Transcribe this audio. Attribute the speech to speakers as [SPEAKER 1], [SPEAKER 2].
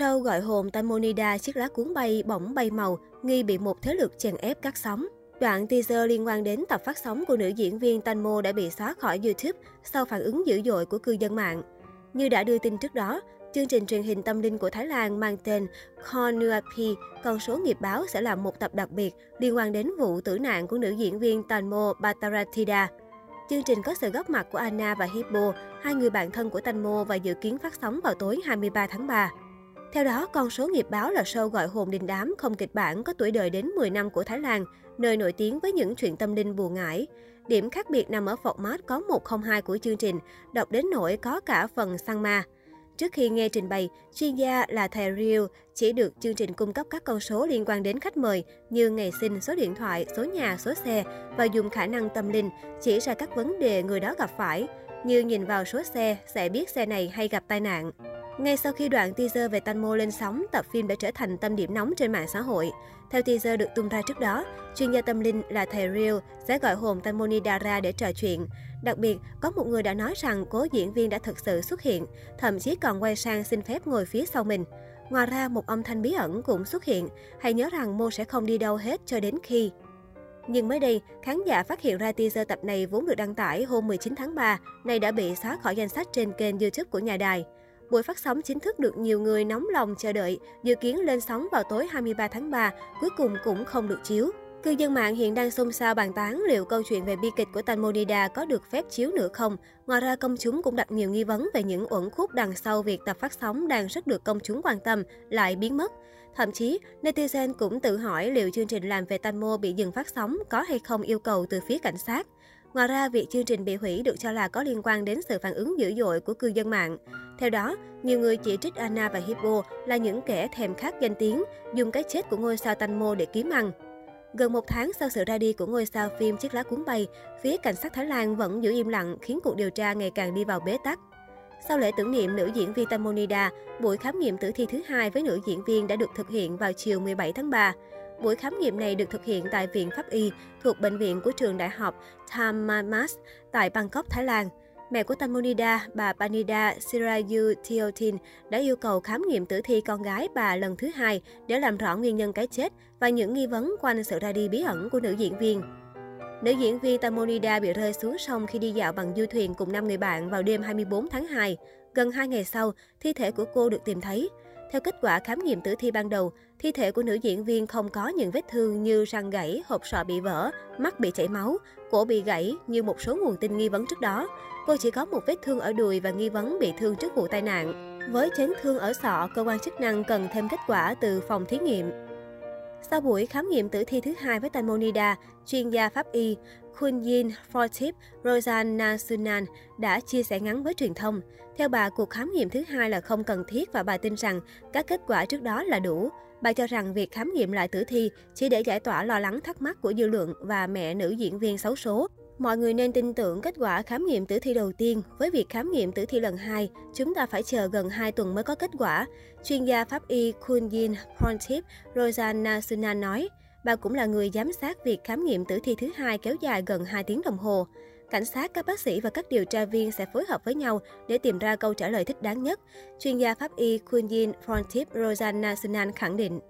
[SPEAKER 1] Sau gọi hồn Tamonida chiếc lá cuốn bay bỗng bay màu, nghi bị một thế lực chèn ép cắt sóng. Đoạn teaser liên quan đến tập phát sóng của nữ diễn viên Tanmo đã bị xóa khỏi YouTube sau phản ứng dữ dội của cư dân mạng. Như đã đưa tin trước đó, chương trình truyền hình tâm linh của Thái Lan mang tên Konuapi, con số nghiệp báo sẽ là một tập đặc biệt liên quan đến vụ tử nạn của nữ diễn viên Tanmo Bataratida. Chương trình có sự góp mặt của Anna và Hippo, hai người bạn thân của Tanmo và dự kiến phát sóng vào tối 23 tháng 3. Theo đó, con số nghiệp báo là show gọi hồn đình đám không kịch bản có tuổi đời đến 10 năm của Thái Lan, nơi nổi tiếng với những chuyện tâm linh buồn ngãi. Điểm khác biệt nằm ở format có 102 của chương trình, đọc đến nỗi có cả phần sang ma. Trước khi nghe trình bày, chuyên gia là thầy Rio chỉ được chương trình cung cấp các con số liên quan đến khách mời như ngày sinh, số điện thoại, số nhà, số xe và dùng khả năng tâm linh chỉ ra các vấn đề người đó gặp phải, như nhìn vào số xe sẽ biết xe này hay gặp tai nạn. Ngay sau khi đoạn teaser về Tanmo lên sóng, tập phim đã trở thành tâm điểm nóng trên mạng xã hội. Theo teaser được tung ra trước đó, chuyên gia tâm linh là thầy Real sẽ gọi hồn Tanmoni Dara để trò chuyện. Đặc biệt, có một người đã nói rằng cố diễn viên đã thực sự xuất hiện, thậm chí còn quay sang xin phép ngồi phía sau mình. Ngoài ra, một âm thanh bí ẩn cũng xuất hiện. Hãy nhớ rằng Mo sẽ không đi đâu hết cho đến khi... Nhưng mới đây, khán giả phát hiện ra teaser tập này vốn được đăng tải hôm 19 tháng 3, nay đã bị xóa khỏi danh sách trên kênh YouTube của nhà đài. Buổi phát sóng chính thức được nhiều người nóng lòng chờ đợi, dự kiến lên sóng vào tối 23 tháng 3, cuối cùng cũng không được chiếu. Cư dân mạng hiện đang xôn xao bàn tán liệu câu chuyện về bi kịch của Tanmonida có được phép chiếu nữa không. Ngoài ra, công chúng cũng đặt nhiều nghi vấn về những uẩn khúc đằng sau việc tập phát sóng đang rất được công chúng quan tâm, lại biến mất. Thậm chí, netizen cũng tự hỏi liệu chương trình làm về Tanmo bị dừng phát sóng có hay không yêu cầu từ phía cảnh sát. Ngoài ra, việc chương trình bị hủy được cho là có liên quan đến sự phản ứng dữ dội của cư dân mạng. Theo đó, nhiều người chỉ trích Anna và Hippo là những kẻ thèm khát danh tiếng, dùng cái chết của ngôi sao Tanmo để kiếm ăn. Gần một tháng sau sự ra đi của ngôi sao phim Chiếc lá cuốn bay, phía cảnh sát Thái Lan vẫn giữ im lặng khiến cuộc điều tra ngày càng đi vào bế tắc. Sau lễ tưởng niệm nữ diễn viên Tamonida, buổi khám nghiệm tử thi thứ hai với nữ diễn viên đã được thực hiện vào chiều 17 tháng 3. Buổi khám nghiệm này được thực hiện tại Viện Pháp Y thuộc Bệnh viện của trường đại học Thammasat tại Bangkok, Thái Lan. Mẹ của Tamonida, bà Panida Sirayu Theotin đã yêu cầu khám nghiệm tử thi con gái bà lần thứ hai để làm rõ nguyên nhân cái chết và những nghi vấn quanh sự ra đi bí ẩn của nữ diễn viên. Nữ diễn viên Tamonida bị rơi xuống sông khi đi dạo bằng du thuyền cùng 5 người bạn vào đêm 24 tháng 2. Gần 2 ngày sau, thi thể của cô được tìm thấy. Theo kết quả khám nghiệm tử thi ban đầu, thi thể của nữ diễn viên không có những vết thương như răng gãy, hộp sọ bị vỡ, mắt bị chảy máu, cổ bị gãy như một số nguồn tin nghi vấn trước đó. Cô chỉ có một vết thương ở đùi và nghi vấn bị thương trước vụ tai nạn. Với chấn thương ở sọ, cơ quan chức năng cần thêm kết quả từ phòng thí nghiệm. Sau buổi khám nghiệm tử thi thứ hai với Tamonida, chuyên gia pháp y Kunjin Fortip Rosanna Sunan đã chia sẻ ngắn với truyền thông. Theo bà, cuộc khám nghiệm thứ hai là không cần thiết và bà tin rằng các kết quả trước đó là đủ. Bà cho rằng việc khám nghiệm lại tử thi chỉ để giải tỏa lo lắng thắc mắc của dư luận và mẹ nữ diễn viên xấu số. Mọi người nên tin tưởng kết quả khám nghiệm tử thi đầu tiên. Với việc khám nghiệm tử thi lần hai, chúng ta phải chờ gần 2 tuần mới có kết quả. Chuyên gia pháp y Kunjin Pontip Rosanna Sunan nói, bà cũng là người giám sát việc khám nghiệm tử thi thứ hai kéo dài gần 2 tiếng đồng hồ. Cảnh sát, các bác sĩ và các điều tra viên sẽ phối hợp với nhau để tìm ra câu trả lời thích đáng nhất. Chuyên gia pháp y Kunjin Pontip Rosanna Sunan khẳng định.